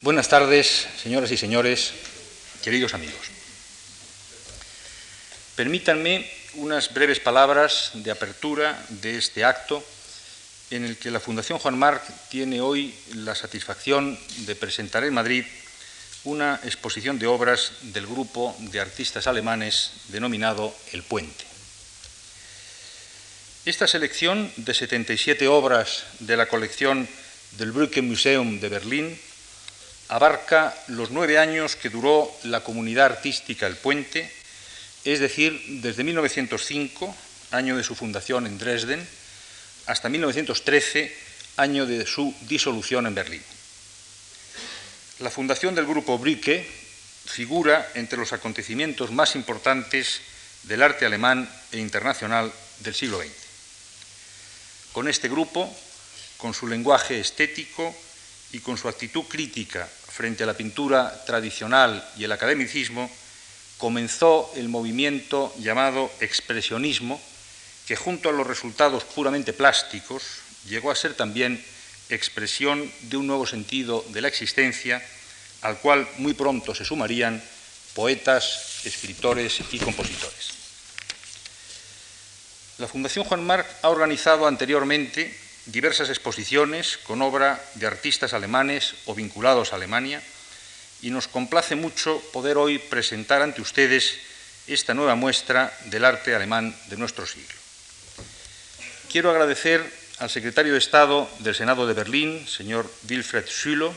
Buenas tardes, señoras y señores, queridos amigos. Permítanme unas breves palabras de apertura de este acto en el que la Fundación Juan Marc tiene hoy la satisfacción de presentar en Madrid una exposición de obras del grupo de artistas alemanes denominado El Puente. Esta selección de 77 obras de la colección del Brücke Museum de Berlín abarca los nueve años que duró la comunidad artística El Puente, es decir, desde 1905, año de su fundación en Dresden, hasta 1913, año de su disolución en Berlín. La fundación del grupo Brücke figura entre los acontecimientos más importantes del arte alemán e internacional del siglo XX. Con este grupo, con su lenguaje estético y con su actitud crítica frente a la pintura tradicional y el academicismo, comenzó el movimiento llamado expresionismo, que junto a los resultados puramente plásticos llegó a ser también expresión de un nuevo sentido de la existencia, al cual muy pronto se sumarían poetas, escritores y compositores. La Fundación Juan Marc ha organizado anteriormente diversas exposiciones con obra de artistas alemanes o vinculados a Alemania y nos complace mucho poder hoy presentar ante ustedes esta nueva muestra del arte alemán de nuestro siglo. Quiero agradecer al secretario de Estado del Senado de Berlín, señor Wilfried Schülo,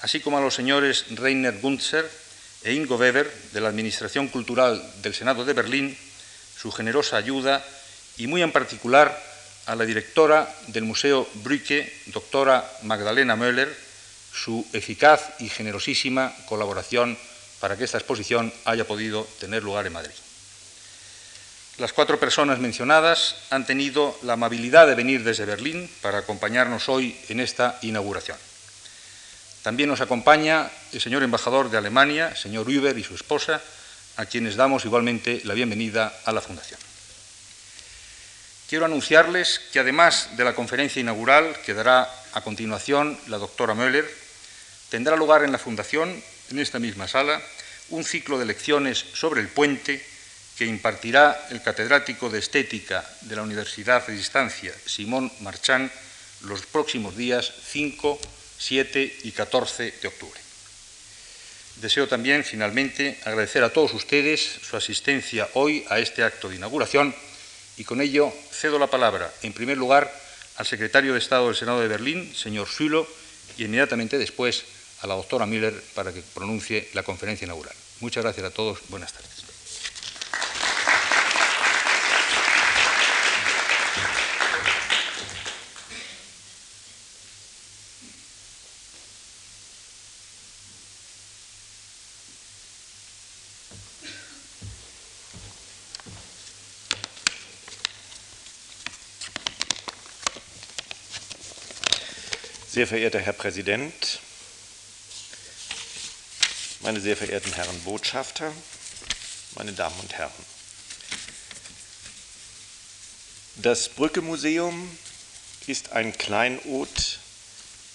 así como a los señores Rainer Guntzer e Ingo Weber de la Administración Cultural del Senado de Berlín, su generosa ayuda y muy en particular a la directora del Museo Brücke, doctora Magdalena Möller, su eficaz y generosísima colaboración para que esta exposición haya podido tener lugar en Madrid. Las cuatro personas mencionadas han tenido la amabilidad de venir desde Berlín para acompañarnos hoy en esta inauguración. También nos acompaña el señor embajador de Alemania, señor Huber y su esposa, a quienes damos igualmente la bienvenida a la Fundación. Quiero anunciarles que además de la conferencia inaugural que dará a continuación la doctora Möller, tendrá lugar en la Fundación, en esta misma sala, un ciclo de lecciones sobre el puente que impartirá el catedrático de Estética de la Universidad de Distancia, Simón Marchán, los próximos días 5, 7 y 14 de octubre. Deseo también, finalmente, agradecer a todos ustedes su asistencia hoy a este acto de inauguración y con ello cedo la palabra, en primer lugar, al secretario de Estado del Senado de Berlín, señor Sülo, y inmediatamente después a la doctora Miller para que pronuncie la conferencia inaugural. Muchas gracias a todos. Buenas tardes. Sehr verehrter Herr Präsident, meine sehr verehrten Herren Botschafter, meine Damen und Herren. Das Brücke-Museum ist ein Kleinod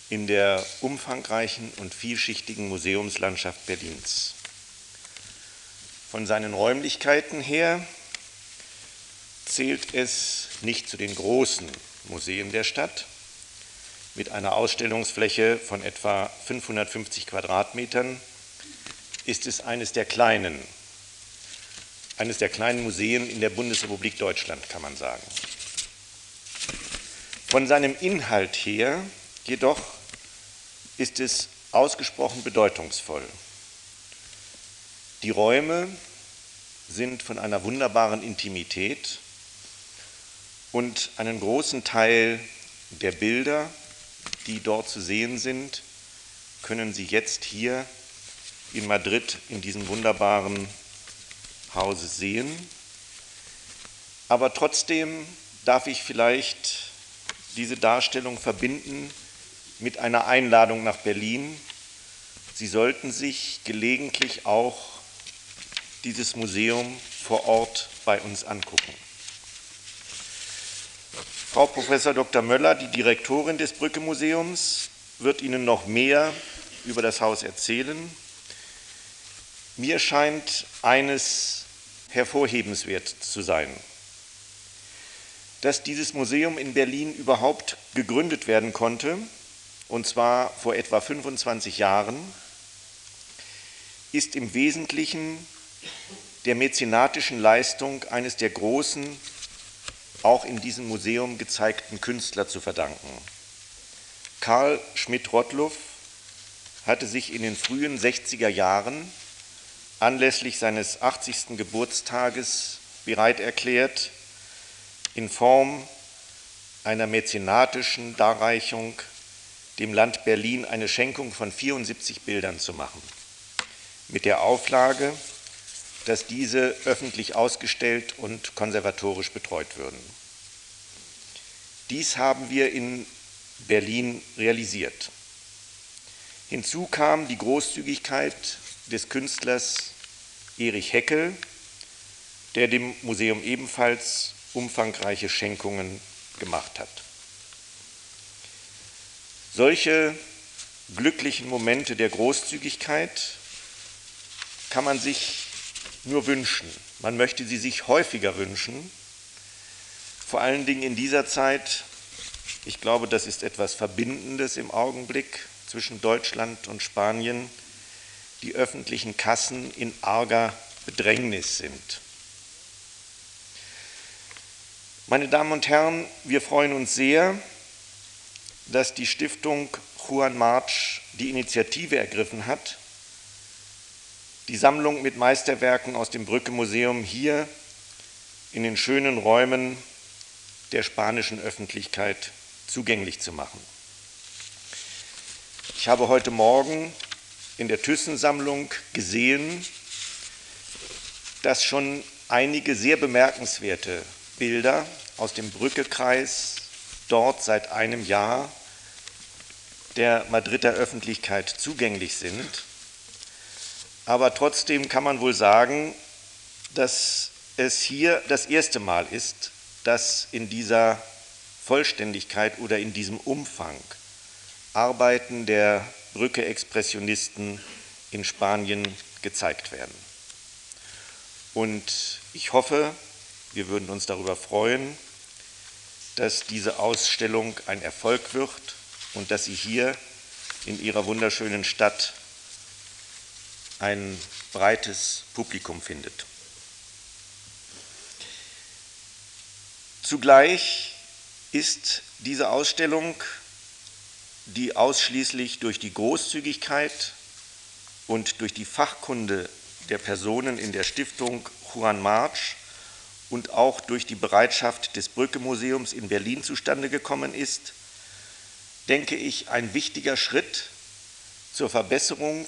in der umfangreichen und vielschichtigen Museumslandschaft Berlins. Von seinen Räumlichkeiten her zählt es nicht zu den großen Museen der Stadt, mit einer Ausstellungsfläche von etwa 550 Quadratmetern ist es eines der kleinen, eines der kleinen Museen in der Bundesrepublik Deutschland, kann man sagen. Von seinem Inhalt her jedoch ist es ausgesprochen bedeutungsvoll. Die Räume sind von einer wunderbaren Intimität und einen großen Teil der Bilder, die dort zu sehen sind, können Sie jetzt hier in Madrid in diesem wunderbaren Hause sehen. Aber trotzdem darf ich vielleicht diese Darstellung verbinden mit einer Einladung nach Berlin. Sie sollten sich gelegentlich auch dieses Museum vor Ort bei uns angucken. Frau Prof. Dr. Möller, die Direktorin des Brücke Museums, wird Ihnen noch mehr über das Haus erzählen. Mir scheint eines hervorhebenswert zu sein, dass dieses Museum in Berlin überhaupt gegründet werden konnte, und zwar vor etwa 25 Jahren, ist im Wesentlichen der mäzenatischen Leistung eines der großen, auch in diesem Museum gezeigten Künstler zu verdanken. Karl Schmidt-Rottluff hatte sich in den frühen 60er Jahren anlässlich seines 80. Geburtstages bereit erklärt, in Form einer mäzenatischen Darreichung dem Land Berlin eine Schenkung von 74 Bildern zu machen, mit der Auflage, dass diese öffentlich ausgestellt und konservatorisch betreut würden. Dies haben wir in Berlin realisiert. Hinzu kam die Großzügigkeit des Künstlers Erich Heckel, der dem Museum ebenfalls umfangreiche Schenkungen gemacht hat. Solche glücklichen Momente der Großzügigkeit kann man sich nur wünschen. Man möchte sie sich häufiger wünschen, vor allen Dingen in dieser Zeit. Ich glaube, das ist etwas Verbindendes im Augenblick zwischen Deutschland und Spanien die öffentlichen Kassen in arger Bedrängnis sind. Meine Damen und Herren, wir freuen uns sehr, dass die Stiftung Juan March die Initiative ergriffen hat, die Sammlung mit Meisterwerken aus dem Brücke Museum hier in den schönen Räumen der spanischen Öffentlichkeit zugänglich zu machen. Ich habe heute Morgen in der Thyssen-Sammlung gesehen, dass schon einige sehr bemerkenswerte Bilder aus dem Brückekreis dort seit einem Jahr der Madrider Öffentlichkeit zugänglich sind. Aber trotzdem kann man wohl sagen, dass es hier das erste Mal ist, dass in dieser Vollständigkeit oder in diesem Umfang Arbeiten der Brücke-Expressionisten in Spanien gezeigt werden. Und ich hoffe, wir würden uns darüber freuen, dass diese Ausstellung ein Erfolg wird und dass sie hier in ihrer wunderschönen Stadt ein breites Publikum findet. Zugleich ist diese Ausstellung die ausschließlich durch die Großzügigkeit und durch die Fachkunde der Personen in der Stiftung Juan March und auch durch die Bereitschaft des Brücke-Museums in Berlin zustande gekommen ist, denke ich, ein wichtiger Schritt zur Verbesserung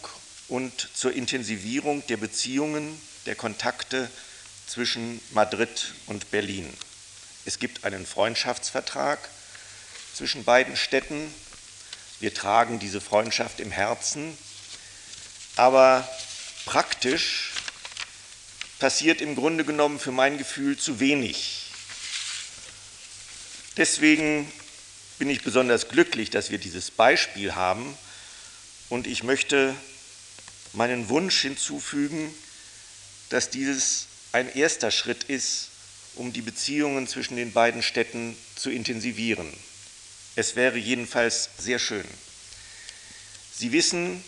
und zur Intensivierung der Beziehungen, der Kontakte zwischen Madrid und Berlin. Es gibt einen Freundschaftsvertrag zwischen beiden Städten, wir tragen diese Freundschaft im Herzen, aber praktisch passiert im Grunde genommen für mein Gefühl zu wenig. Deswegen bin ich besonders glücklich, dass wir dieses Beispiel haben und ich möchte meinen Wunsch hinzufügen, dass dieses ein erster Schritt ist, um die Beziehungen zwischen den beiden Städten zu intensivieren. Es wäre jedenfalls sehr schön. Sie wissen,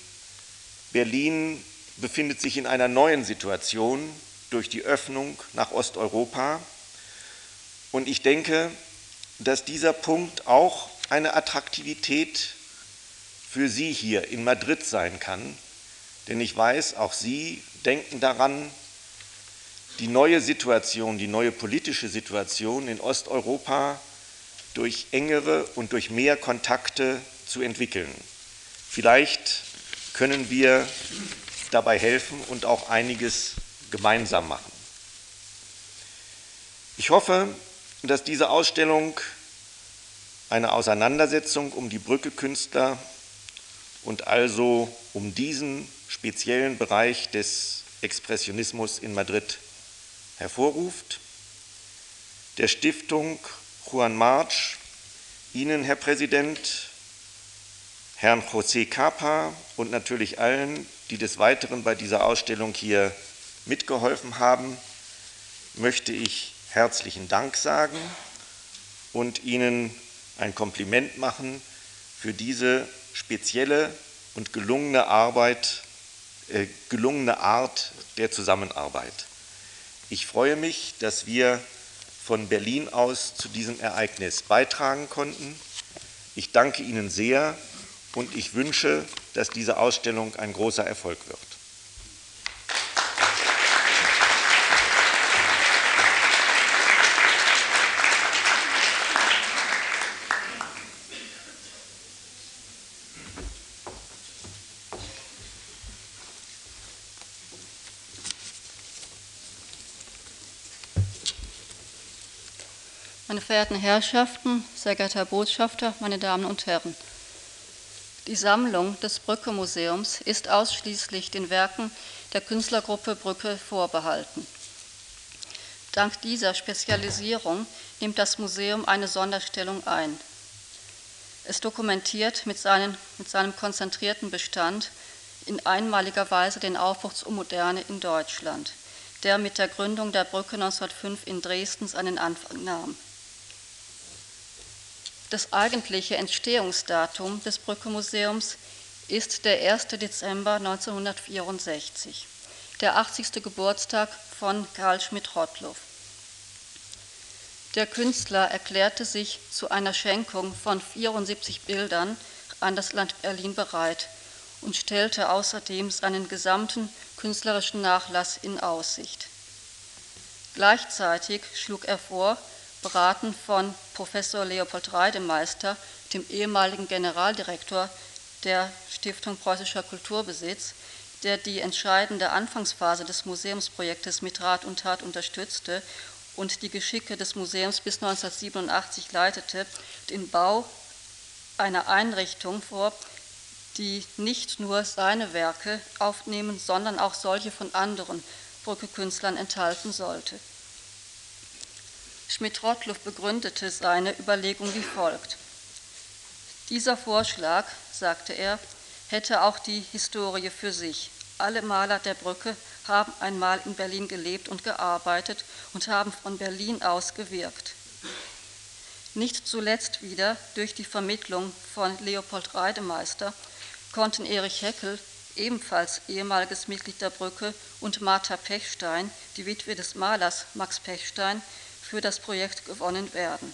Berlin befindet sich in einer neuen Situation durch die Öffnung nach Osteuropa. Und ich denke, dass dieser Punkt auch eine Attraktivität für Sie hier in Madrid sein kann. Denn ich weiß, auch Sie denken daran, die neue Situation, die neue politische Situation in Osteuropa durch engere und durch mehr Kontakte zu entwickeln. Vielleicht können wir dabei helfen und auch einiges gemeinsam machen. Ich hoffe, dass diese Ausstellung eine Auseinandersetzung um die Brücke-Künstler und also um diesen speziellen Bereich des Expressionismus in Madrid hervorruft. Der Stiftung Juan March, Ihnen, Herr Präsident, Herrn José Capa und natürlich allen, die des Weiteren bei dieser Ausstellung hier mitgeholfen haben, möchte ich herzlichen Dank sagen und Ihnen ein Kompliment machen für diese spezielle und gelungene Arbeit, gelungene Art der Zusammenarbeit. Ich freue mich, dass wir von Berlin aus zu diesem Ereignis beitragen konnten. Ich danke Ihnen sehr und ich wünsche, dass diese Ausstellung ein großer Erfolg wird. Meine verehrten Herrschaften, sehr geehrter Botschafter, meine Damen und Herren. Die Sammlung des Brücke Museums ist ausschließlich den Werken der Künstlergruppe Brücke vorbehalten. Dank dieser Spezialisierung nimmt das Museum eine Sonderstellung ein. Es dokumentiert mit, seinen, mit seinem konzentrierten Bestand in einmaliger Weise den Aufbruch zur Moderne in Deutschland, der mit der Gründung der Brücke 1905 in Dresden seinen Anfang nahm. Das eigentliche Entstehungsdatum des Brücke-Museums ist der 1. Dezember 1964, der 80. Geburtstag von Karl Schmidt-Rottluff. Der Künstler erklärte sich zu einer Schenkung von 74 Bildern an das Land Berlin bereit und stellte außerdem seinen gesamten künstlerischen Nachlass in Aussicht. Gleichzeitig schlug er vor, beraten von Professor Leopold Reidemeister, dem ehemaligen Generaldirektor der Stiftung Preußischer Kulturbesitz, der die entscheidende Anfangsphase des Museumsprojektes mit Rat und Tat unterstützte und die Geschicke des Museums bis 1987 leitete, den Bau einer Einrichtung vor, die nicht nur seine Werke aufnehmen, sondern auch solche von anderen Brückekünstlern enthalten sollte. Schmidt-Rottluff begründete seine Überlegung wie folgt. Dieser Vorschlag, sagte er, hätte auch die Historie für sich. Alle Maler der Brücke haben einmal in Berlin gelebt und gearbeitet und haben von Berlin aus gewirkt. Nicht zuletzt wieder durch die Vermittlung von Leopold Reidemeister konnten Erich Heckel, ebenfalls ehemaliges Mitglied der Brücke, und Martha Pechstein, die Witwe des Malers Max Pechstein, für das Projekt gewonnen werden.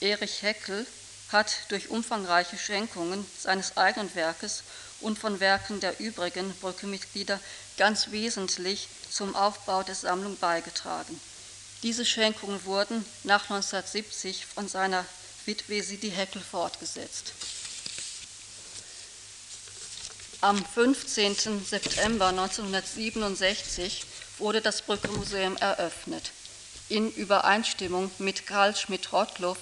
Erich Heckel hat durch umfangreiche Schenkungen seines eigenen Werkes und von Werken der übrigen Brücke-Mitglieder ganz wesentlich zum Aufbau der Sammlung beigetragen. Diese Schenkungen wurden nach 1970 von seiner Witwe Sidi Heckel fortgesetzt. Am 15. September 1967 wurde das Brücke-Museum eröffnet. In Übereinstimmung mit Karl Schmidt-Rottluff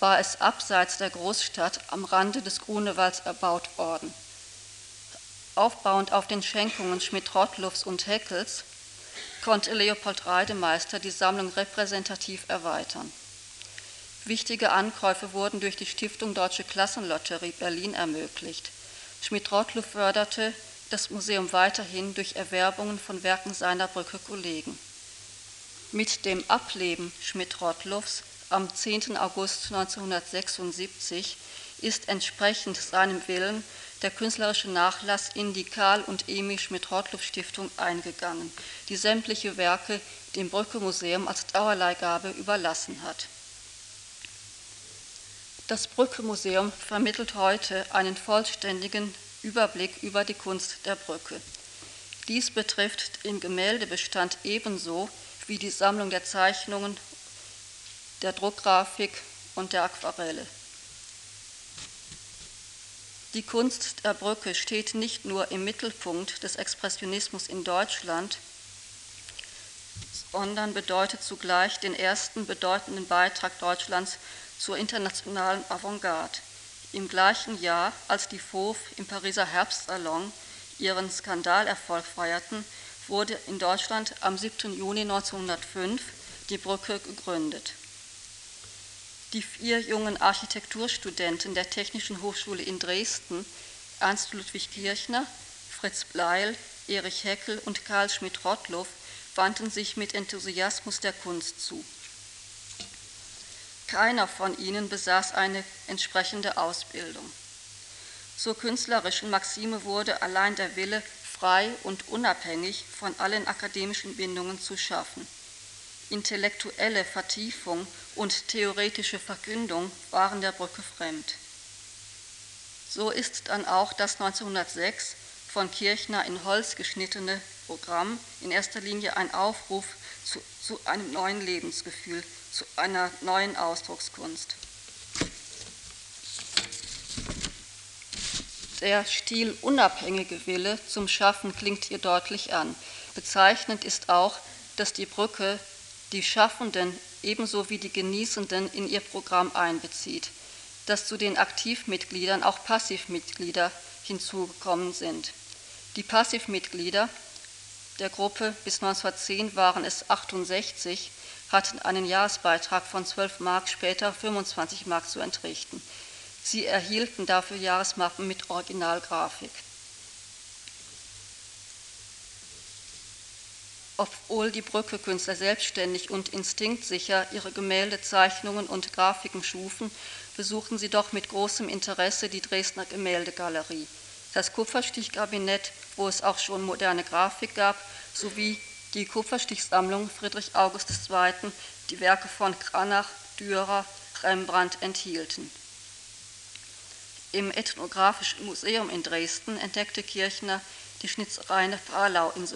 war es abseits der Großstadt am Rande des Grunewalds erbaut worden. Aufbauend auf den Schenkungen Schmidt-Rottluffs und Heckels konnte Leopold Reidemeister die Sammlung repräsentativ erweitern. Wichtige Ankäufe wurden durch die Stiftung Deutsche Klassenlotterie Berlin ermöglicht. Schmidt-Rottluff förderte das Museum weiterhin durch Erwerbungen von Werken seiner Brücke-Kollegen. Mit dem Ableben Schmidt-Rottluffs am 10. August 1976 ist entsprechend seinem Willen der künstlerische Nachlass in die Karl und Emil Schmidt-Rottluff Stiftung eingegangen, die sämtliche Werke dem Brücke Museum als Dauerleihgabe überlassen hat. Das Brücke Museum vermittelt heute einen vollständigen Überblick über die Kunst der Brücke. Dies betrifft den Gemäldebestand ebenso wie die Sammlung der Zeichnungen, der Druckgrafik und der Aquarelle. Die Kunst der Brücke steht nicht nur im Mittelpunkt des Expressionismus in Deutschland, sondern bedeutet zugleich den ersten bedeutenden Beitrag Deutschlands zur internationalen Avantgarde. Im gleichen Jahr, als die Fauve im Pariser Herbstsalon ihren Skandalerfolg feierten, wurde in Deutschland am 7. Juni 1905 die Brücke gegründet. Die vier jungen Architekturstudenten der Technischen Hochschule in Dresden, Ernst Ludwig Kirchner, Fritz Bleil, Erich Heckel und Karl Schmidt-Rottluff, wandten sich mit Enthusiasmus der Kunst zu. Keiner von ihnen besaß eine entsprechende Ausbildung. Zur künstlerischen Maxime wurde allein der Wille, frei und unabhängig von allen akademischen Bindungen zu schaffen. Intellektuelle Vertiefung und theoretische Verkündung waren der Brücke fremd. So ist dann auch das 1906 von Kirchner in Holz geschnittene Programm in erster Linie ein Aufruf zu, zu einem neuen Lebensgefühl, zu einer neuen Ausdruckskunst. Der stilunabhängige Wille zum Schaffen klingt hier deutlich an. Bezeichnend ist auch, dass die Brücke die Schaffenden ebenso wie die Genießenden in ihr Programm einbezieht, dass zu den Aktivmitgliedern auch Passivmitglieder hinzugekommen sind. Die Passivmitglieder der Gruppe bis 1910 waren es 68, hatten einen Jahresbeitrag von 12 Mark, später 25 Mark zu entrichten. Sie erhielten dafür Jahresmappen mit Originalgrafik. Obwohl die Brücke-Künstler selbstständig und instinktsicher ihre Gemälde, Zeichnungen und Grafiken schufen, besuchten sie doch mit großem Interesse die Dresdner Gemäldegalerie, das Kupferstichkabinett, wo es auch schon moderne Grafik gab, sowie die Kupferstichsammlung Friedrich August II., die Werke von Cranach, Dürer, Rembrandt enthielten. Im Ethnographischen Museum in Dresden entdeckte Kirchner die Schnitzereien Fahrlau in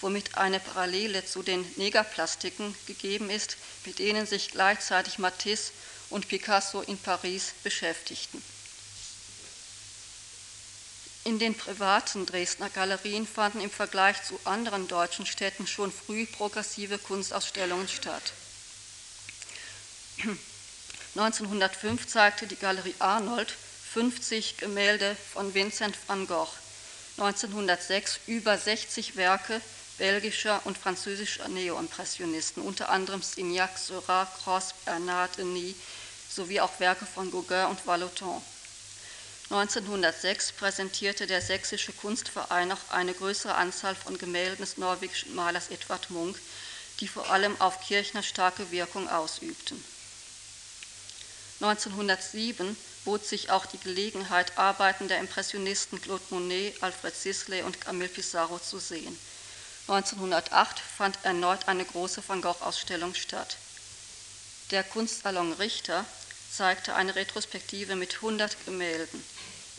womit eine Parallele zu den Negerplastiken gegeben ist, mit denen sich gleichzeitig Matisse und Picasso in Paris beschäftigten. In den privaten Dresdner Galerien fanden im Vergleich zu anderen deutschen Städten schon früh progressive Kunstausstellungen statt. 1905 zeigte die Galerie Arnold 50 Gemälde von Vincent van Gogh, 1906 über 60 Werke belgischer und französischer Neoimpressionisten, unter anderem Signac, Seurat, Cross, Bernard, Denis sowie auch Werke von Gauguin und Vallotton. 1906 präsentierte der Sächsische Kunstverein auch eine größere Anzahl von Gemälden des norwegischen Malers Edvard Munch, die vor allem auf Kirchner starke Wirkung ausübten. 1907 bot sich auch die Gelegenheit, Arbeiten der Impressionisten Claude Monet, Alfred Sisley und Camille Pissarro zu sehen. 1908 fand erneut eine große Van Gogh-Ausstellung statt. Der Kunstsalon Richter zeigte eine Retrospektive mit 100 Gemälden.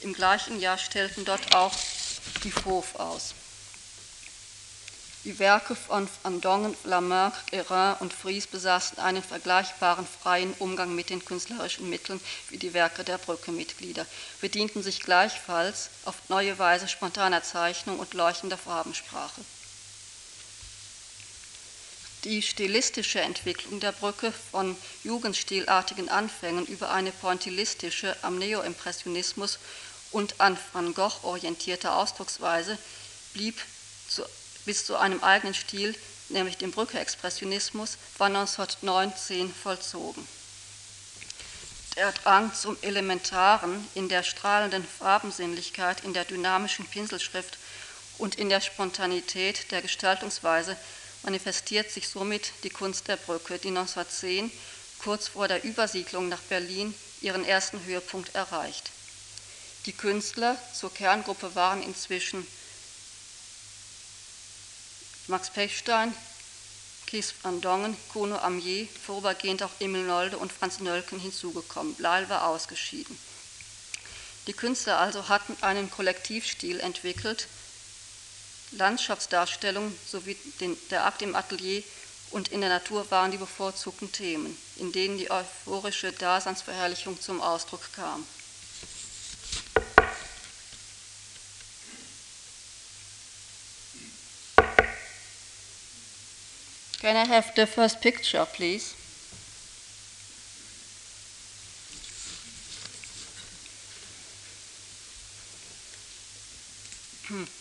Im gleichen Jahr stellten dort auch die Fauve aus. Die Werke von Van Dongen, Lamarck, Guérin und Fries besaßen einen vergleichbaren freien Umgang mit den künstlerischen Mitteln wie die Werke der Brücke-Mitglieder, bedienten sich gleichfalls auf neue Weise spontaner Zeichnung und leuchtender Farbensprache. Die stilistische Entwicklung der Brücke von jugendstilartigen Anfängen über eine pointillistische am Neoimpressionismus und an Van Gogh orientierte Ausdrucksweise blieb zu bis zu einem eigenen Stil, nämlich dem Brücke-Expressionismus, war 1919 vollzogen. Der Drang zum Elementaren in der strahlenden Farbensinnlichkeit, in der dynamischen Pinselschrift und in der Spontanität der Gestaltungsweise manifestiert sich somit die Kunst der Brücke, die 1910, kurz vor der Übersiedlung nach Berlin, ihren ersten Höhepunkt erreicht. Die Künstler zur Kerngruppe waren inzwischen Max Pechstein, Kies van Dongen, Kuno Amier, vorübergehend auch Emil Nolde und Franz Nölken hinzugekommen. Bleil war ausgeschieden. Die Künstler also hatten einen Kollektivstil entwickelt, Landschaftsdarstellung sowie den, der Akt im Atelier und in der Natur waren die bevorzugten Themen, in denen die euphorische Daseinsverherrlichung zum Ausdruck kam. Can I have the first picture, please?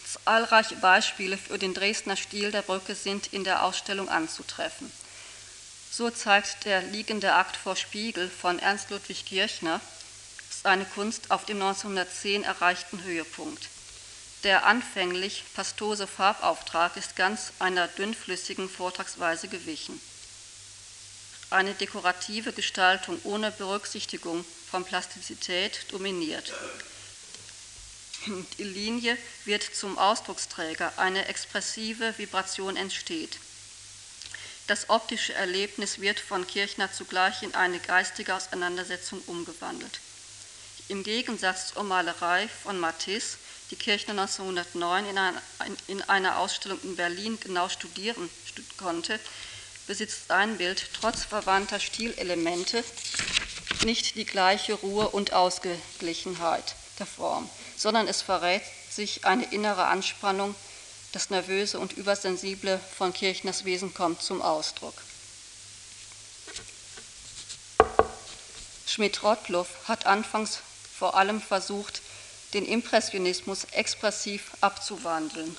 Zahlreiche Beispiele für den Dresdner Stil der Brücke sind in der Ausstellung anzutreffen. So zeigt der liegende Akt vor Spiegel von Ernst Ludwig Kirchner seine Kunst auf dem 1910 erreichten Höhepunkt. Der anfänglich pastose Farbauftrag ist ganz einer dünnflüssigen Vortragsweise gewichen. Eine dekorative Gestaltung ohne Berücksichtigung von Plastizität dominiert. Die Linie wird zum Ausdrucksträger, eine expressive Vibration entsteht. Das optische Erlebnis wird von Kirchner zugleich in eine geistige Auseinandersetzung umgewandelt. Im Gegensatz zur Malerei von Matisse, die Kirchner 1909 in einer, in einer Ausstellung in Berlin genau studieren konnte, besitzt sein Bild trotz verwandter Stilelemente nicht die gleiche Ruhe und Ausgeglichenheit der Form, sondern es verrät sich eine innere Anspannung, das Nervöse und Übersensible von Kirchners Wesen kommt zum Ausdruck. Schmidt-Rottluff hat anfangs vor allem versucht, den Impressionismus expressiv abzuwandeln.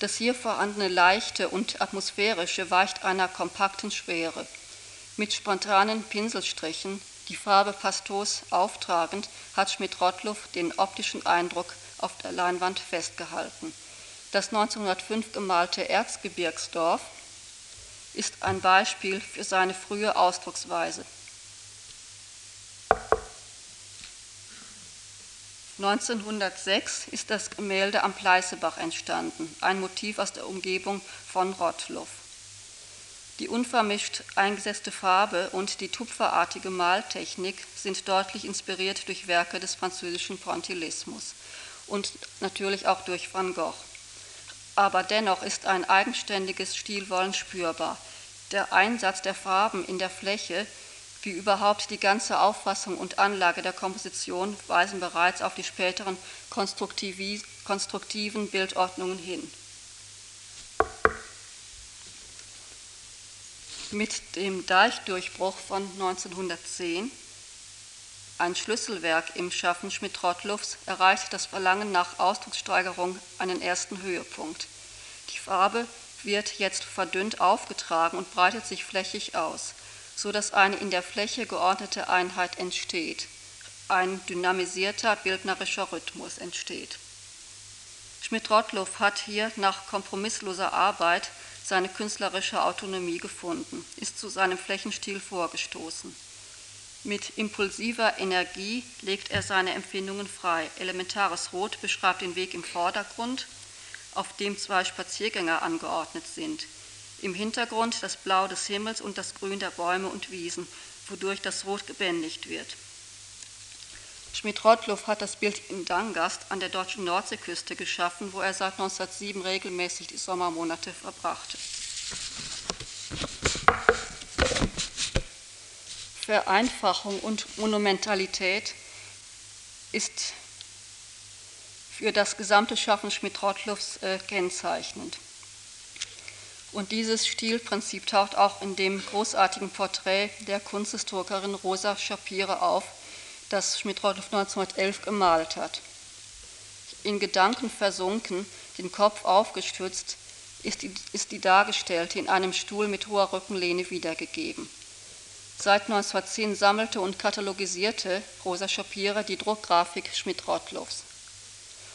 Das hier vorhandene Leichte und Atmosphärische weicht einer kompakten Schwere. Mit spontanen Pinselstrichen, die Farbe pastos auftragend, hat Schmidt-Rottluff den optischen Eindruck auf der Leinwand festgehalten. Das 1905 gemalte Erzgebirgsdorf ist ein Beispiel für seine frühe Ausdrucksweise. 1906 ist das Gemälde am Pleißebach entstanden, ein Motiv aus der Umgebung von Rottluff. Die unvermischt eingesetzte Farbe und die tupferartige Maltechnik sind deutlich inspiriert durch Werke des französischen Pointillismus und natürlich auch durch Van Gogh. Aber dennoch ist ein eigenständiges Stilwollen spürbar. Der Einsatz der Farben in der Fläche wie überhaupt die ganze Auffassung und Anlage der Komposition weisen bereits auf die späteren konstruktiven Bildordnungen hin. Mit dem Deichdurchbruch von 1910, ein Schlüsselwerk im Schaffen Schmidt-Rottluffs, erreicht das Verlangen nach Ausdruckssteigerung einen ersten Höhepunkt. Die Farbe wird jetzt verdünnt aufgetragen und breitet sich flächig aus so dass eine in der Fläche geordnete Einheit entsteht. Ein dynamisierter bildnerischer Rhythmus entsteht. Schmidt-Rottluff hat hier nach kompromissloser Arbeit seine künstlerische Autonomie gefunden, ist zu seinem Flächenstil vorgestoßen. Mit impulsiver Energie legt er seine Empfindungen frei. Elementares Rot beschreibt den Weg im Vordergrund, auf dem zwei Spaziergänger angeordnet sind. Im Hintergrund das Blau des Himmels und das Grün der Bäume und Wiesen, wodurch das Rot gebändigt wird. Schmidt-Rottluff hat das Bild in Dangast an der deutschen Nordseeküste geschaffen, wo er seit 1907 regelmäßig die Sommermonate verbrachte. Vereinfachung und Monumentalität ist für das gesamte Schaffen Schmidt-Rottluffs äh, kennzeichnend. Und dieses Stilprinzip taucht auch in dem großartigen Porträt der Kunsthistorikerin Rosa Schapire auf, das Schmidt-Rottluff 1911 gemalt hat. In Gedanken versunken, den Kopf aufgestützt, ist die, ist die Dargestellte in einem Stuhl mit hoher Rückenlehne wiedergegeben. Seit 1910 sammelte und katalogisierte Rosa Schapire die Druckgrafik Schmidt-Rottluffs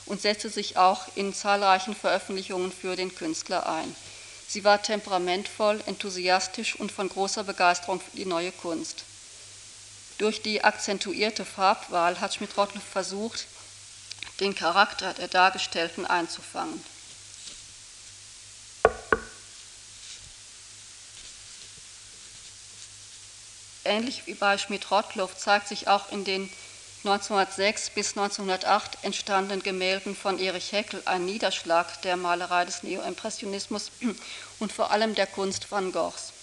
und setzte sich auch in zahlreichen Veröffentlichungen für den Künstler ein. Sie war temperamentvoll, enthusiastisch und von großer Begeisterung für die neue Kunst. Durch die akzentuierte Farbwahl hat Schmidt-Rottluff versucht, den Charakter der Dargestellten einzufangen. Ähnlich wie bei Schmidt-Rottluff zeigt sich auch in den 1906 bis 1908 entstandenen Gemälden von Erich Heckel ein Niederschlag der Malerei des Neoimpressionismus und vor allem der Kunst van Goghs.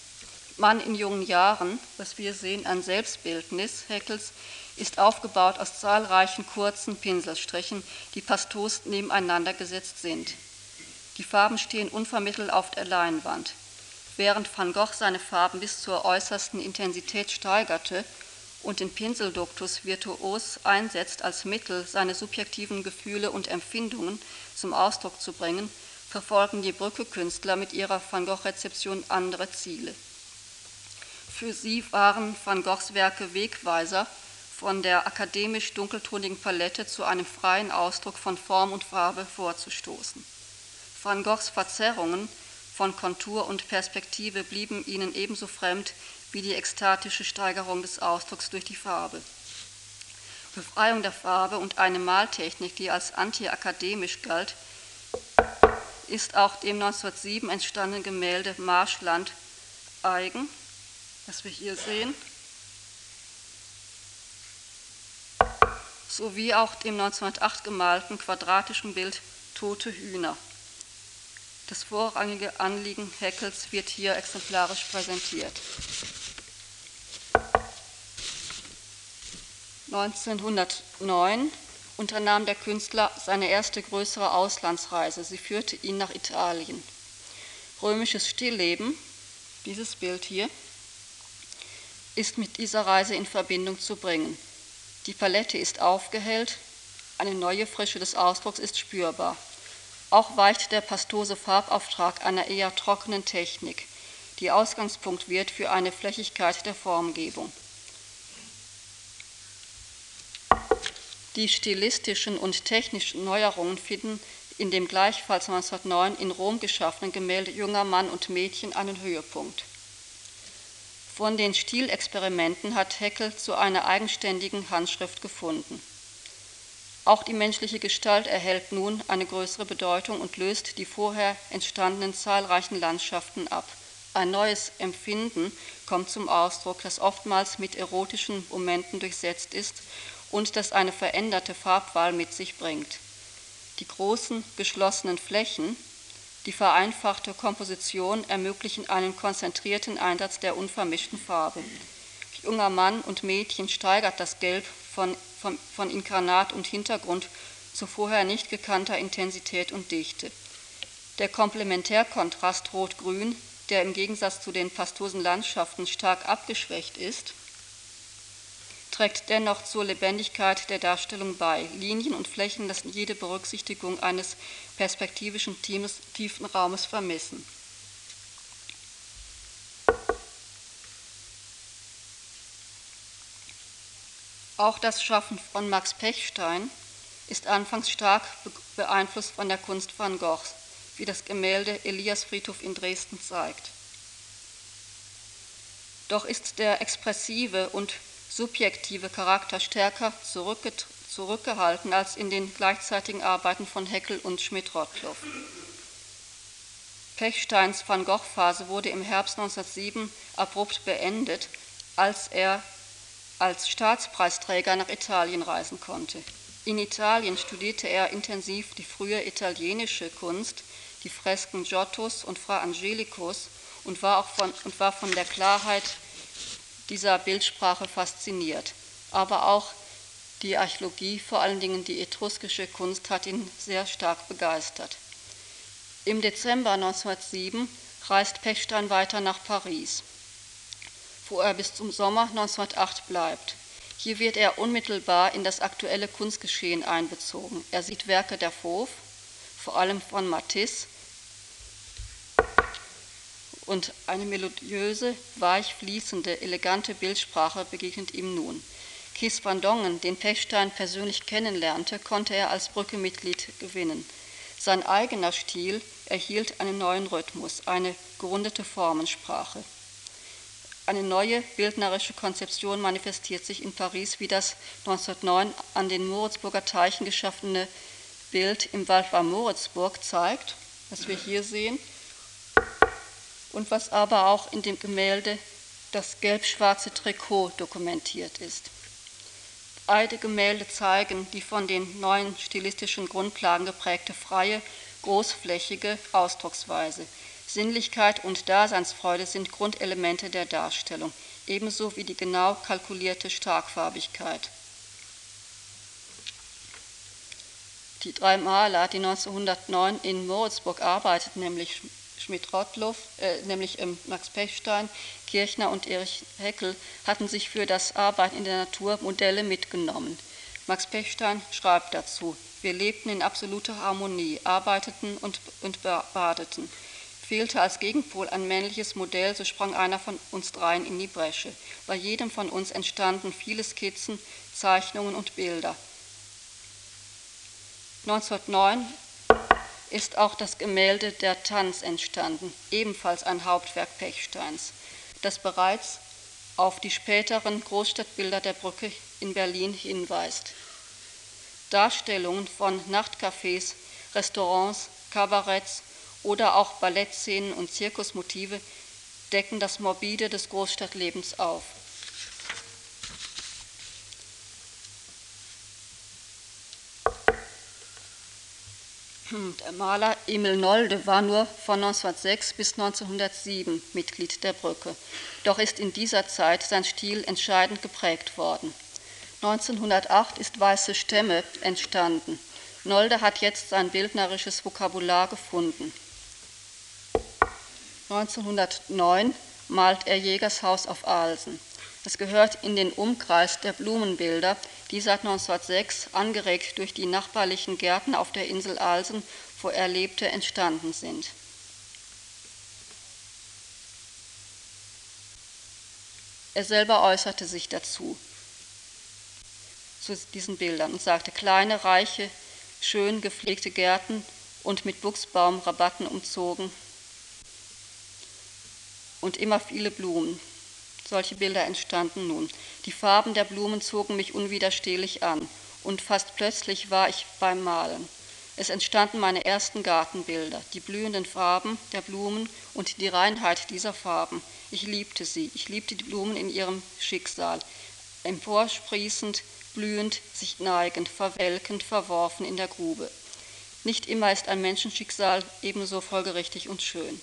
Mann in jungen Jahren, was wir sehen an Selbstbildnis Heckels, ist aufgebaut aus zahlreichen kurzen Pinselstrichen, die pastos nebeneinander gesetzt sind. Die Farben stehen unvermittelt auf der Leinwand. Während van Gogh seine Farben bis zur äußersten Intensität steigerte, und den Pinselduktus virtuos einsetzt als Mittel, seine subjektiven Gefühle und Empfindungen zum Ausdruck zu bringen, verfolgen die Brücke-Künstler mit ihrer Van Gogh-Rezeption andere Ziele. Für sie waren Van Goghs Werke Wegweiser, von der akademisch dunkeltonigen Palette zu einem freien Ausdruck von Form und Farbe vorzustoßen. Van Goghs Verzerrungen von Kontur und Perspektive blieben ihnen ebenso fremd wie die ekstatische Steigerung des Ausdrucks durch die Farbe. Befreiung der Farbe und eine Maltechnik, die als antiakademisch galt, ist auch dem 1907 entstandenen Gemälde Marschland eigen, das wir hier sehen, sowie auch dem 1908 gemalten quadratischen Bild Tote Hühner. Das vorrangige Anliegen Heckels wird hier exemplarisch präsentiert. 1909 unternahm der Künstler seine erste größere Auslandsreise. Sie führte ihn nach Italien. Römisches Stillleben, dieses Bild hier, ist mit dieser Reise in Verbindung zu bringen. Die Palette ist aufgehellt, eine neue Frische des Ausdrucks ist spürbar. Auch weicht der pastose Farbauftrag einer eher trockenen Technik, die Ausgangspunkt wird für eine Flächigkeit der Formgebung. Die stilistischen und technischen Neuerungen finden in dem gleichfalls 1909 in Rom geschaffenen Gemälde Junger Mann und Mädchen einen Höhepunkt. Von den Stilexperimenten hat Heckel zu einer eigenständigen Handschrift gefunden. Auch die menschliche Gestalt erhält nun eine größere Bedeutung und löst die vorher entstandenen zahlreichen Landschaften ab. Ein neues Empfinden kommt zum Ausdruck, das oftmals mit erotischen Momenten durchsetzt ist und das eine veränderte Farbwahl mit sich bringt. Die großen geschlossenen Flächen, die vereinfachte Komposition ermöglichen einen konzentrierten Einsatz der unvermischten Farbe. Junger Mann und Mädchen steigert das Gelb von, von, von Inkarnat und Hintergrund zu vorher nicht gekannter Intensität und Dichte. Der Komplementärkontrast Rot-Grün, der im Gegensatz zu den pastosen Landschaften stark abgeschwächt ist, trägt dennoch zur Lebendigkeit der Darstellung bei. Linien und Flächen lassen jede Berücksichtigung eines perspektivischen tiefen Raumes vermissen. Auch das Schaffen von Max Pechstein ist anfangs stark beeinflusst von der Kunst van Goghs, wie das Gemälde Elias Friedhof in Dresden zeigt. Doch ist der expressive und subjektive Charakter stärker zurückgehalten als in den gleichzeitigen Arbeiten von Heckel und Schmidt-Rottluff. Pechsteins Van Gogh-Phase wurde im Herbst 1907 abrupt beendet, als er als Staatspreisträger nach Italien reisen konnte. In Italien studierte er intensiv die frühe italienische Kunst, die Fresken Giottos und Fra Angelicus und war, auch von, und war von der Klarheit dieser Bildsprache fasziniert. Aber auch die Archäologie, vor allen Dingen die etruskische Kunst, hat ihn sehr stark begeistert. Im Dezember 1907 reist Pechstein weiter nach Paris, wo er bis zum Sommer 1908 bleibt. Hier wird er unmittelbar in das aktuelle Kunstgeschehen einbezogen. Er sieht Werke der Fauve, vor allem von Matisse, und eine melodiöse, weich fließende, elegante Bildsprache begegnet ihm nun. Kies van Dongen, den Pechstein persönlich kennenlernte, konnte er als Brücke-Mitglied gewinnen. Sein eigener Stil erhielt einen neuen Rhythmus, eine gerundete Formensprache. Eine neue bildnerische Konzeption manifestiert sich in Paris, wie das 1909 an den Moritzburger Teichen geschaffene Bild im Wald bei Moritzburg zeigt, das wir hier sehen und was aber auch in dem Gemälde das gelb-schwarze Trikot dokumentiert ist. Beide Gemälde zeigen die von den neuen stilistischen Grundlagen geprägte freie, großflächige Ausdrucksweise. Sinnlichkeit und Daseinsfreude sind Grundelemente der Darstellung, ebenso wie die genau kalkulierte Starkfarbigkeit. Die drei Maler, die 1909 in Moritzburg arbeiteten, nämlich Schmidt-Rottluff, äh, nämlich ähm, Max Pechstein, Kirchner und Erich Heckel, hatten sich für das Arbeiten in der Natur Modelle mitgenommen. Max Pechstein schreibt dazu, wir lebten in absoluter Harmonie, arbeiteten und, und badeten. Fehlte als Gegenpol ein männliches Modell, so sprang einer von uns dreien in die Bresche. Bei jedem von uns entstanden viele Skizzen, Zeichnungen und Bilder. 1909 ist auch das Gemälde Der Tanz entstanden, ebenfalls ein Hauptwerk Pechsteins, das bereits auf die späteren Großstadtbilder der Brücke in Berlin hinweist. Darstellungen von Nachtcafés, Restaurants, Kabaretts oder auch Ballettszenen und Zirkusmotive decken das Morbide des Großstadtlebens auf. Der Maler Emil Nolde war nur von 1906 bis 1907 Mitglied der Brücke, doch ist in dieser Zeit sein Stil entscheidend geprägt worden. 1908 ist Weiße Stämme entstanden. Nolde hat jetzt sein bildnerisches Vokabular gefunden. 1909 malt er Jägershaus auf Alsen. Es gehört in den Umkreis der Blumenbilder, die seit 1906, angeregt durch die nachbarlichen Gärten auf der Insel Alsen, wo er lebte, entstanden sind. Er selber äußerte sich dazu, zu diesen Bildern, und sagte, kleine, reiche, schön gepflegte Gärten und mit Buchsbaumrabatten umzogen und immer viele Blumen. Solche Bilder entstanden nun. Die Farben der Blumen zogen mich unwiderstehlich an und fast plötzlich war ich beim Malen. Es entstanden meine ersten Gartenbilder, die blühenden Farben der Blumen und die Reinheit dieser Farben. Ich liebte sie, ich liebte die Blumen in ihrem Schicksal, emporsprießend, blühend, sich neigend, verwelkend, verworfen in der Grube. Nicht immer ist ein Menschenschicksal ebenso folgerichtig und schön.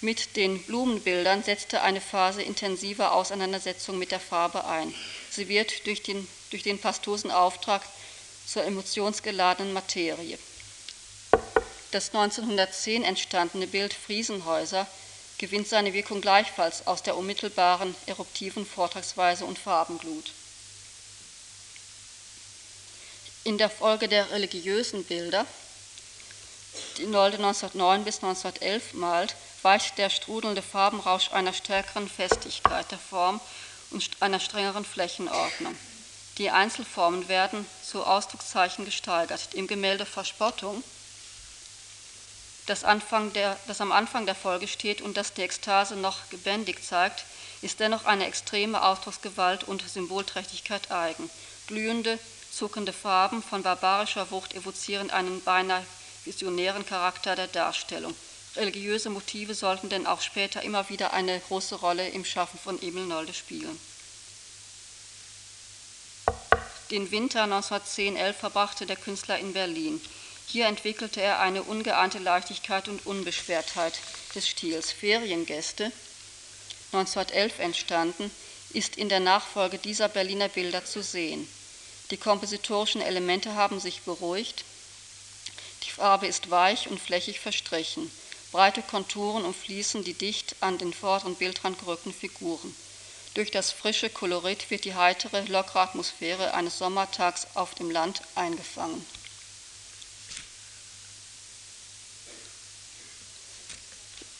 Mit den Blumenbildern setzte eine Phase intensiver Auseinandersetzung mit der Farbe ein. Sie wird durch den, durch den pastosen Auftrag zur emotionsgeladenen Materie. Das 1910 entstandene Bild Friesenhäuser gewinnt seine Wirkung gleichfalls aus der unmittelbaren eruptiven Vortragsweise und Farbenglut. In der Folge der religiösen Bilder, die Nolde 1909 bis 1911 malt, weicht der strudelnde Farbenrausch einer stärkeren Festigkeit der Form und einer strengeren Flächenordnung. Die Einzelformen werden zu Ausdruckszeichen gesteigert. Im Gemälde Verspottung, das, Anfang der, das am Anfang der Folge steht und das die Ekstase noch gebändigt zeigt, ist dennoch eine extreme Ausdrucksgewalt und Symbolträchtigkeit eigen. Glühende, zuckende Farben von barbarischer Wucht evozieren einen beinahe visionären Charakter der Darstellung. Religiöse Motive sollten denn auch später immer wieder eine große Rolle im Schaffen von Emil Nolde spielen. Den Winter 1910-11 verbrachte der Künstler in Berlin. Hier entwickelte er eine ungeahnte Leichtigkeit und Unbeschwertheit des Stils. Feriengäste, 1911 entstanden, ist in der Nachfolge dieser Berliner Bilder zu sehen. Die kompositorischen Elemente haben sich beruhigt, die Farbe ist weich und flächig verstrichen. Breite Konturen umfließen die dicht an den vorderen Bildrand gerückten Figuren. Durch das frische Kolorit wird die heitere, lockere Atmosphäre eines Sommertags auf dem Land eingefangen.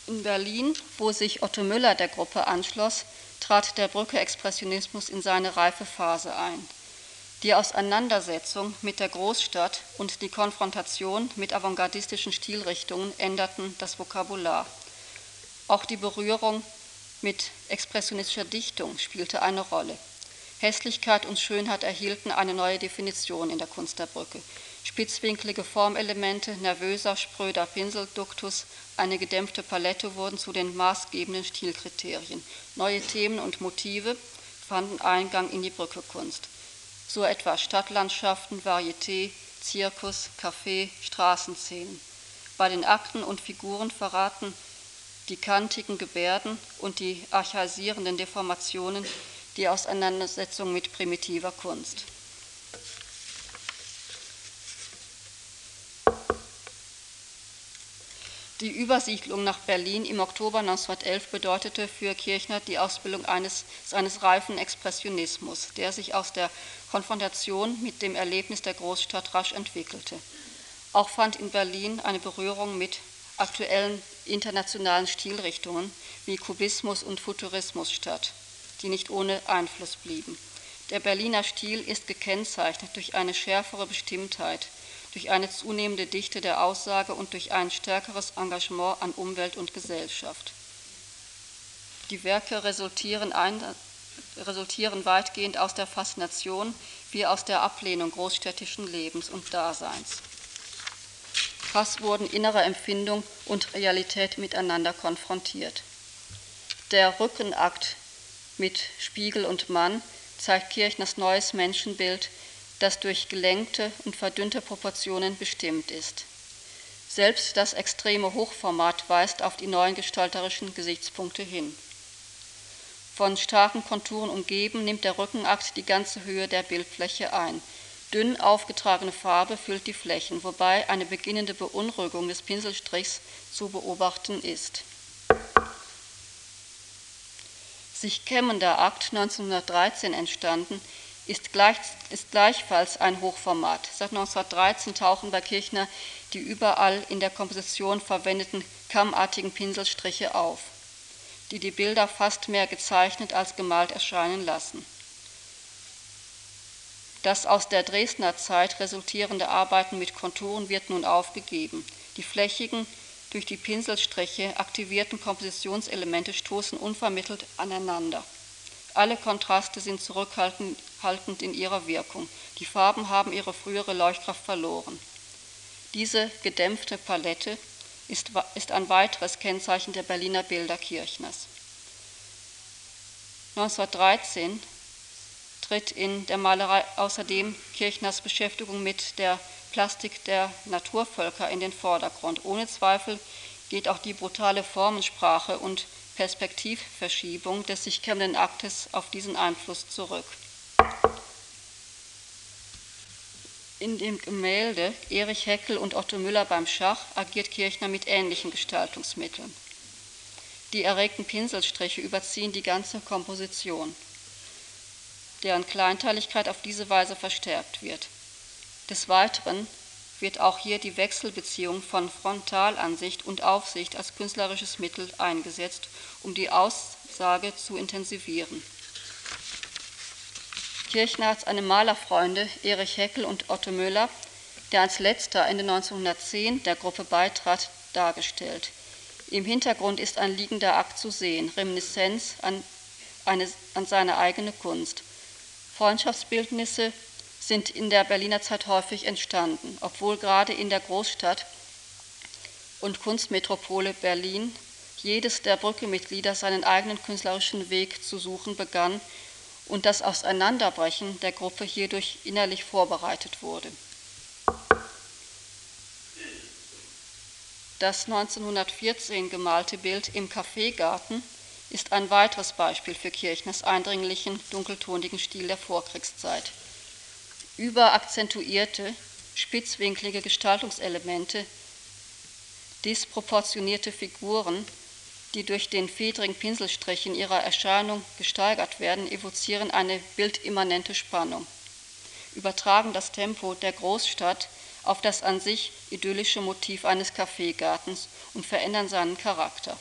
In Berlin, wo sich Otto Müller der Gruppe anschloss, trat der Brücke-Expressionismus in seine reife Phase ein. Die Auseinandersetzung mit der Großstadt und die Konfrontation mit avantgardistischen Stilrichtungen änderten das Vokabular. Auch die Berührung mit expressionistischer Dichtung spielte eine Rolle. Hässlichkeit und Schönheit erhielten eine neue Definition in der Kunst der Brücke. Spitzwinklige Formelemente, nervöser, spröder Pinselduktus, eine gedämpfte Palette wurden zu den maßgebenden Stilkriterien. Neue Themen und Motive fanden Eingang in die Brückekunst so etwa Stadtlandschaften, Varieté, Zirkus, Café, Straßenszenen. Bei den Akten und Figuren verraten die kantigen Gebärden und die archaisierenden Deformationen die Auseinandersetzung mit primitiver Kunst. Die Übersiedlung nach Berlin im Oktober 1911 bedeutete für Kirchner die Ausbildung eines, seines reifen Expressionismus, der sich aus der Konfrontation mit dem Erlebnis der Großstadt rasch entwickelte. Auch fand in Berlin eine Berührung mit aktuellen internationalen Stilrichtungen wie Kubismus und Futurismus statt, die nicht ohne Einfluss blieben. Der Berliner Stil ist gekennzeichnet durch eine schärfere Bestimmtheit, durch eine zunehmende Dichte der Aussage und durch ein stärkeres Engagement an Umwelt und Gesellschaft. Die Werke resultieren, ein, resultieren weitgehend aus der Faszination wie aus der Ablehnung großstädtischen Lebens und Daseins. Fast wurden innere Empfindung und Realität miteinander konfrontiert. Der Rückenakt mit Spiegel und Mann zeigt Kirchners neues Menschenbild, das durch gelenkte und verdünnte Proportionen bestimmt ist. Selbst das extreme Hochformat weist auf die neuen gestalterischen Gesichtspunkte hin. Von starken Konturen umgeben nimmt der Rückenakt die ganze Höhe der Bildfläche ein. Dünn aufgetragene Farbe füllt die Flächen, wobei eine beginnende Beunruhigung des Pinselstrichs zu beobachten ist. Sich kämmender Akt 1913 entstanden, ist, gleich, ist gleichfalls ein Hochformat. Seit 1913 tauchen bei Kirchner die überall in der Komposition verwendeten kammartigen Pinselstriche auf die die Bilder fast mehr gezeichnet als gemalt erscheinen lassen. Das aus der Dresdner Zeit resultierende Arbeiten mit Konturen wird nun aufgegeben. Die flächigen, durch die Pinselstriche aktivierten Kompositionselemente stoßen unvermittelt aneinander. Alle Kontraste sind zurückhaltend in ihrer Wirkung. Die Farben haben ihre frühere Leuchtkraft verloren. Diese gedämpfte Palette ist, ist ein weiteres Kennzeichen der Berliner Bilderkirchners. 1913 tritt in der Malerei außerdem Kirchners Beschäftigung mit der Plastik der Naturvölker in den Vordergrund. Ohne Zweifel geht auch die brutale Formensprache und Perspektivverschiebung des sich kämmenden Aktes auf diesen Einfluss zurück. In dem Gemälde Erich Heckel und Otto Müller beim Schach agiert Kirchner mit ähnlichen Gestaltungsmitteln. Die erregten Pinselstriche überziehen die ganze Komposition, deren Kleinteiligkeit auf diese Weise verstärkt wird. Des Weiteren wird auch hier die Wechselbeziehung von Frontalansicht und Aufsicht als künstlerisches Mittel eingesetzt, um die Aussage zu intensivieren. Kirchner hat seine Malerfreunde Erich Heckel und Otto Müller, der als letzter Ende 1910 der Gruppe beitrat, dargestellt. Im Hintergrund ist ein liegender Akt zu sehen, Reminiszenz an, eine, an seine eigene Kunst. Freundschaftsbildnisse sind in der Berliner Zeit häufig entstanden, obwohl gerade in der Großstadt und Kunstmetropole Berlin jedes der Brücke-Mitglieder seinen eigenen künstlerischen Weg zu suchen begann und das Auseinanderbrechen der Gruppe hierdurch innerlich vorbereitet wurde. Das 1914 gemalte Bild im Kaffeegarten ist ein weiteres Beispiel für Kirchners eindringlichen, dunkeltonigen Stil der Vorkriegszeit. Überakzentuierte, spitzwinklige Gestaltungselemente, disproportionierte Figuren die durch den fedrigen Pinselstrich in ihrer Erscheinung gesteigert werden, evozieren eine bildimmanente Spannung, übertragen das Tempo der Großstadt auf das an sich idyllische Motiv eines Kaffeegartens und verändern seinen Charakter.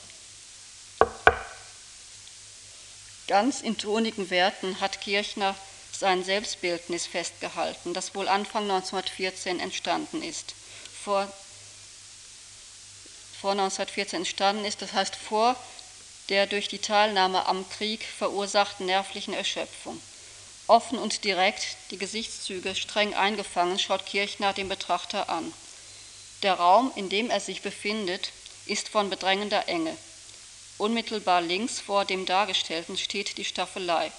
Ganz in tonigen Werten hat Kirchner sein Selbstbildnis festgehalten, das wohl Anfang 1914 entstanden ist. Vor vor 1914 entstanden ist, das heißt vor der durch die Teilnahme am Krieg verursachten nervlichen Erschöpfung. Offen und direkt, die Gesichtszüge streng eingefangen, schaut Kirchner den Betrachter an. Der Raum, in dem er sich befindet, ist von bedrängender Enge. Unmittelbar links vor dem Dargestellten steht die Staffelei.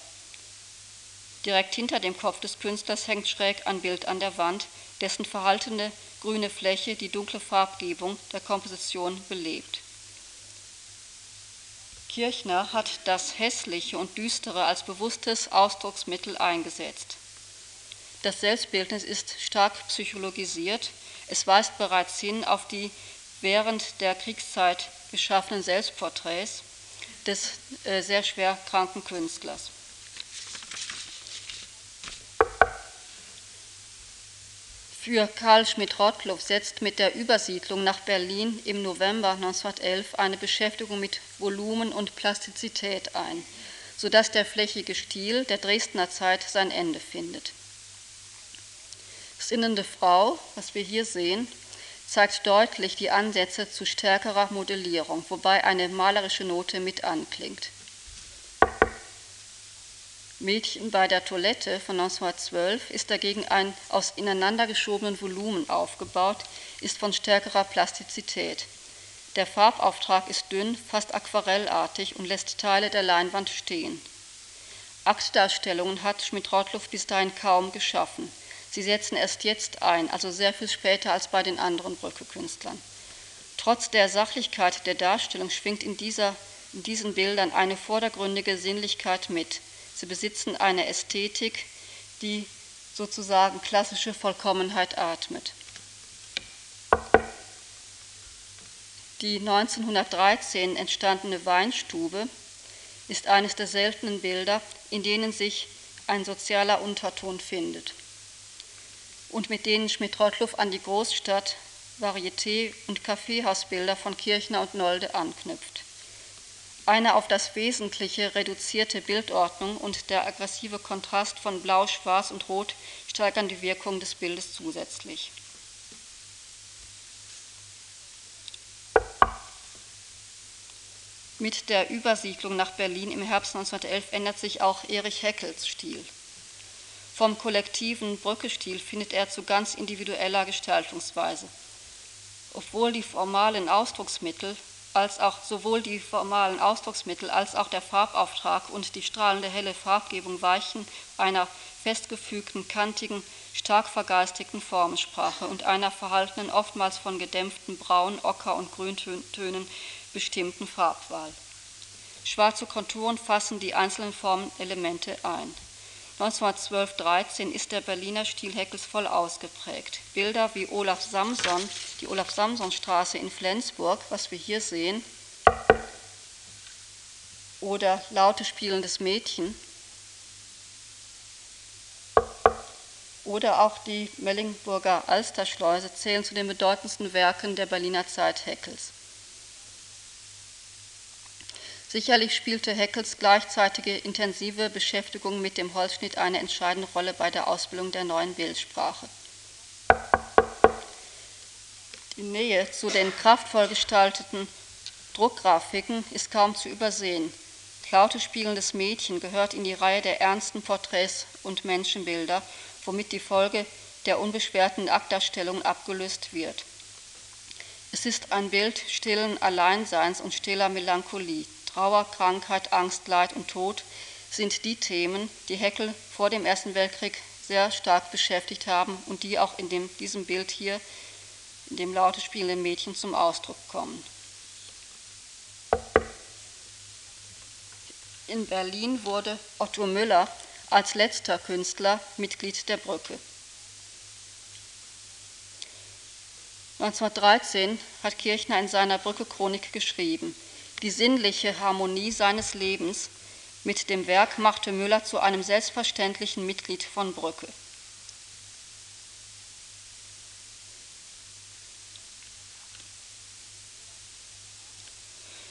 Direkt hinter dem Kopf des Künstlers hängt schräg ein Bild an der Wand, dessen verhaltene grüne Fläche die dunkle Farbgebung der Komposition belebt. Kirchner hat das Hässliche und Düstere als bewusstes Ausdrucksmittel eingesetzt. Das Selbstbildnis ist stark psychologisiert. Es weist bereits hin auf die während der Kriegszeit geschaffenen Selbstporträts des äh, sehr schwer kranken Künstlers. Für Karl Schmidt-Rottluff setzt mit der Übersiedlung nach Berlin im November 1911 eine Beschäftigung mit Volumen und Plastizität ein, sodass der flächige Stil der Dresdner Zeit sein Ende findet. Sinnende Frau, was wir hier sehen, zeigt deutlich die Ansätze zu stärkerer Modellierung, wobei eine malerische Note mit anklingt. Mädchen bei der Toilette von 1912 ist dagegen ein aus ineinander geschobenen Volumen aufgebaut, ist von stärkerer Plastizität. Der Farbauftrag ist dünn, fast aquarellartig und lässt Teile der Leinwand stehen. Aktdarstellungen hat Schmidt-Rottluff bis dahin kaum geschaffen. Sie setzen erst jetzt ein, also sehr viel später als bei den anderen Brücke-Künstlern. Trotz der Sachlichkeit der Darstellung schwingt in, dieser, in diesen Bildern eine vordergründige Sinnlichkeit mit. Sie besitzen eine Ästhetik, die sozusagen klassische Vollkommenheit atmet. Die 1913 entstandene Weinstube ist eines der seltenen Bilder, in denen sich ein sozialer Unterton findet und mit denen Schmidt-Rottluff an die Großstadt, Varieté und Kaffeehausbilder von Kirchner und Nolde anknüpft. Eine auf das Wesentliche reduzierte Bildordnung und der aggressive Kontrast von Blau, Schwarz und Rot steigern die Wirkung des Bildes zusätzlich. Mit der Übersiedlung nach Berlin im Herbst 1911 ändert sich auch Erich Heckels Stil. Vom kollektiven Brückestil findet er zu ganz individueller Gestaltungsweise. Obwohl die formalen Ausdrucksmittel als auch sowohl die formalen Ausdrucksmittel als auch der Farbauftrag und die strahlende helle Farbgebung weichen einer festgefügten, kantigen, stark vergeistigten Formensprache und einer verhaltenen, oftmals von gedämpften Braun-, Ocker- und Grüntönen bestimmten Farbwahl. Schwarze Konturen fassen die einzelnen Formenelemente ein. 1912-13 ist der Berliner Stil Heckels voll ausgeprägt. Bilder wie Olaf Samson, die Olaf-Samson-Straße in Flensburg, was wir hier sehen, oder Laute spielendes Mädchen, oder auch die Mellingburger Alsterschleuse zählen zu den bedeutendsten Werken der Berliner Zeit Heckels. Sicherlich spielte Heckels gleichzeitige intensive Beschäftigung mit dem Holzschnitt eine entscheidende Rolle bei der Ausbildung der neuen Bildsprache. Die Nähe zu den kraftvoll gestalteten Druckgrafiken ist kaum zu übersehen. Klaute spielendes Mädchen gehört in die Reihe der ernsten Porträts und Menschenbilder, womit die Folge der unbeschwerten Aktdarstellung abgelöst wird. Es ist ein Bild stillen Alleinseins und stiller Melancholie, Trauer, Krankheit, Angst, Leid und Tod sind die Themen, die Heckel vor dem Ersten Weltkrieg sehr stark beschäftigt haben und die auch in dem, diesem Bild hier, in dem laute spielenden Mädchen, zum Ausdruck kommen. In Berlin wurde Otto Müller als letzter Künstler Mitglied der Brücke. 1913 hat Kirchner in seiner Brücke-Chronik geschrieben, die sinnliche Harmonie seines Lebens mit dem Werk machte Müller zu einem selbstverständlichen Mitglied von Brücke.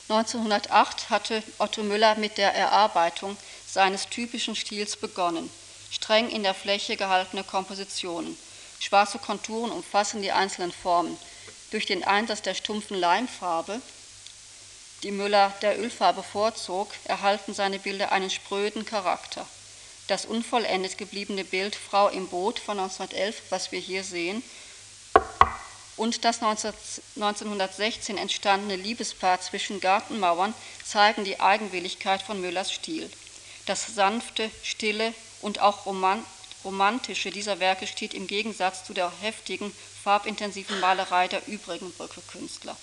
(1908) hatte Otto Müller mit der Erarbeitung seines typischen Stils begonnen, streng in der Fläche gehaltene Kompositionen. Schwarze Konturen umfassen die einzelnen Formen. Durch den Einsatz der stumpfen Leimfarbe die Müller der Ölfarbe vorzog, erhalten seine Bilder einen spröden Charakter. Das unvollendet gebliebene Bild Frau im Boot von 1911, was wir hier sehen, und das 1916 entstandene Liebespaar zwischen Gartenmauern zeigen die Eigenwilligkeit von Müllers Stil. Das sanfte, stille und auch romantische dieser Werke steht im Gegensatz zu der heftigen, farbintensiven Malerei der übrigen Brücke-Künstler.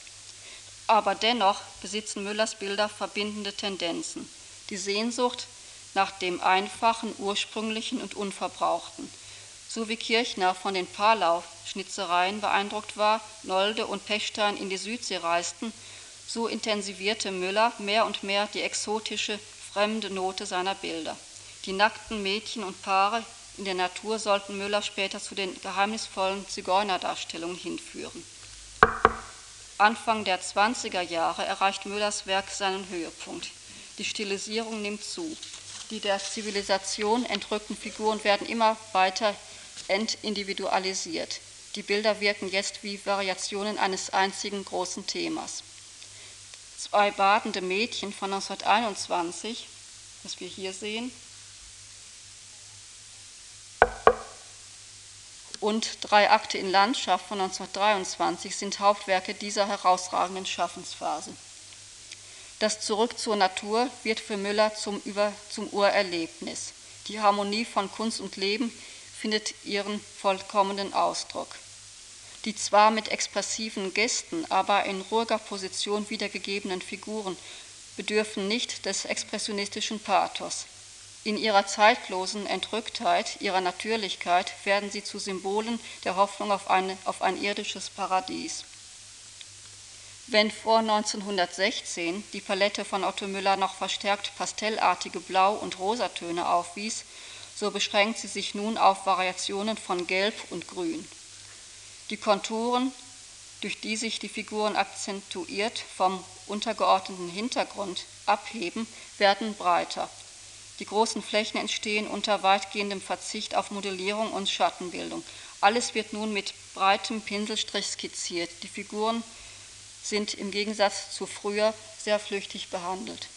Aber dennoch besitzen Müllers Bilder verbindende Tendenzen. Die Sehnsucht nach dem Einfachen, Ursprünglichen und Unverbrauchten. So wie Kirchner von den Palau-Schnitzereien beeindruckt war, Nolde und Pechstein in die Südsee reisten, so intensivierte Müller mehr und mehr die exotische, fremde Note seiner Bilder. Die nackten Mädchen und Paare in der Natur sollten Müller später zu den geheimnisvollen Zigeunerdarstellungen hinführen. Anfang der 20er Jahre erreicht Müllers Werk seinen Höhepunkt. Die Stilisierung nimmt zu. Die der Zivilisation entrückten Figuren werden immer weiter entindividualisiert. Die Bilder wirken jetzt wie Variationen eines einzigen großen Themas. Zwei badende Mädchen von 1921, das wir hier sehen, und drei Akte in Landschaft von 1923 sind Hauptwerke dieser herausragenden Schaffensphase. Das Zurück zur Natur wird für Müller zum, Über, zum Urerlebnis. Die Harmonie von Kunst und Leben findet ihren vollkommenen Ausdruck. Die zwar mit expressiven Gesten, aber in ruhiger Position wiedergegebenen Figuren bedürfen nicht des expressionistischen Pathos. In ihrer zeitlosen Entrücktheit, ihrer Natürlichkeit werden sie zu Symbolen der Hoffnung auf, eine, auf ein irdisches Paradies. Wenn vor 1916 die Palette von Otto Müller noch verstärkt pastellartige Blau- und Rosatöne aufwies, so beschränkt sie sich nun auf Variationen von Gelb und Grün. Die Konturen, durch die sich die Figuren akzentuiert vom untergeordneten Hintergrund abheben, werden breiter die großen Flächen entstehen unter weitgehendem Verzicht auf Modellierung und Schattenbildung. Alles wird nun mit breitem Pinselstrich skizziert. Die Figuren sind im Gegensatz zu früher sehr flüchtig behandelt.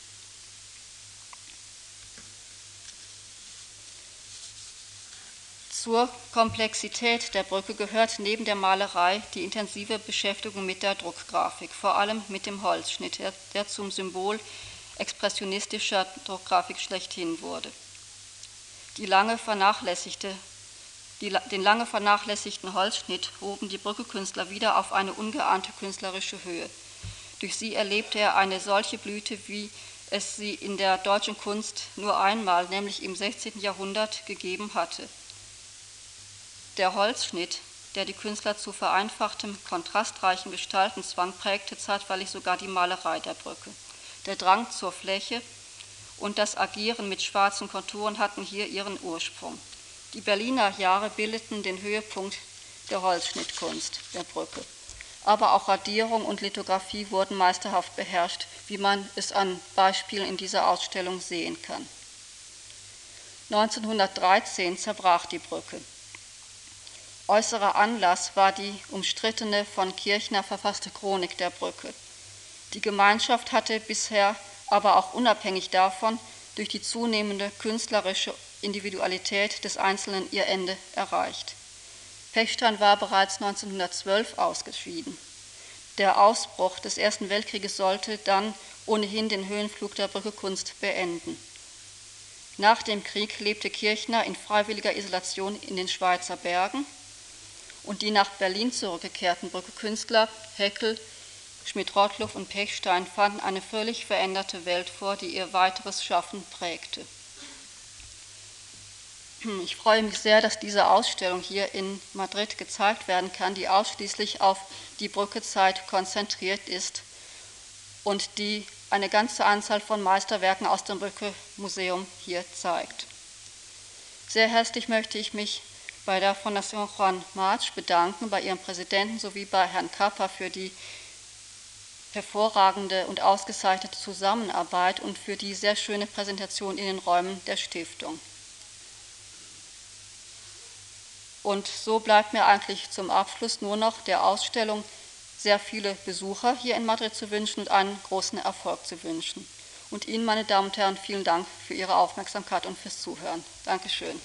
Zur Komplexität der Brücke gehört neben der Malerei die intensive Beschäftigung mit der Druckgrafik, vor allem mit dem Holzschnitt, der, zum Symbol expressionistischer Druckgrafik schlechthin wurde. Die lange vernachlässigte, die, den lange vernachlässigten Holzschnitt hoben die Brückekünstler wieder auf eine ungeahnte künstlerische Höhe. Durch sie erlebte er eine solche Blüte, wie es sie in der deutschen Kunst nur einmal, nämlich im 16. Jahrhundert, gegeben hatte. Der Holzschnitt, der die Künstler zu vereinfachtem, kontrastreichen Gestalten zwang, prägte zeitweilig sogar die Malerei der Brücke. Der Drang zur Fläche und das Agieren mit schwarzen Konturen hatten hier ihren Ursprung. Die Berliner Jahre bildeten den Höhepunkt der Holzschnittkunst der Brücke. Aber auch Radierung und Lithografie wurden meisterhaft beherrscht, wie man es an Beispielen in dieser Ausstellung sehen kann. 1913 zerbrach die Brücke. Äußerer Anlass war die umstrittene von Kirchner verfasste Chronik der Brücke. Die Gemeinschaft hatte bisher aber auch unabhängig davon durch die zunehmende künstlerische Individualität des Einzelnen ihr Ende erreicht. Pechstein war bereits 1912 ausgeschieden. Der Ausbruch des Ersten Weltkrieges sollte dann ohnehin den Höhenflug der Brückekunst beenden. Nach dem Krieg lebte Kirchner in freiwilliger Isolation in den Schweizer Bergen und die nach Berlin zurückgekehrten Brückekünstler Heckel, Schmidt-Rottluff und Pechstein fanden eine völlig veränderte Welt vor, die ihr weiteres Schaffen prägte. Ich freue mich sehr, dass diese Ausstellung hier in Madrid gezeigt werden kann, die ausschließlich auf die Brückezeit konzentriert ist und die eine ganze Anzahl von Meisterwerken aus dem Brücke-Museum hier zeigt. Sehr herzlich möchte ich mich bei der Fondation Juan March bedanken, bei ihrem Präsidenten sowie bei Herrn Kappa für die hervorragende und ausgezeichnete Zusammenarbeit und für die sehr schöne Präsentation in den Räumen der Stiftung. Und so bleibt mir eigentlich zum Abschluss nur noch der Ausstellung sehr viele Besucher hier in Madrid zu wünschen und einen großen Erfolg zu wünschen. Und Ihnen, meine Damen und Herren, vielen Dank für Ihre Aufmerksamkeit und fürs Zuhören. Dankeschön.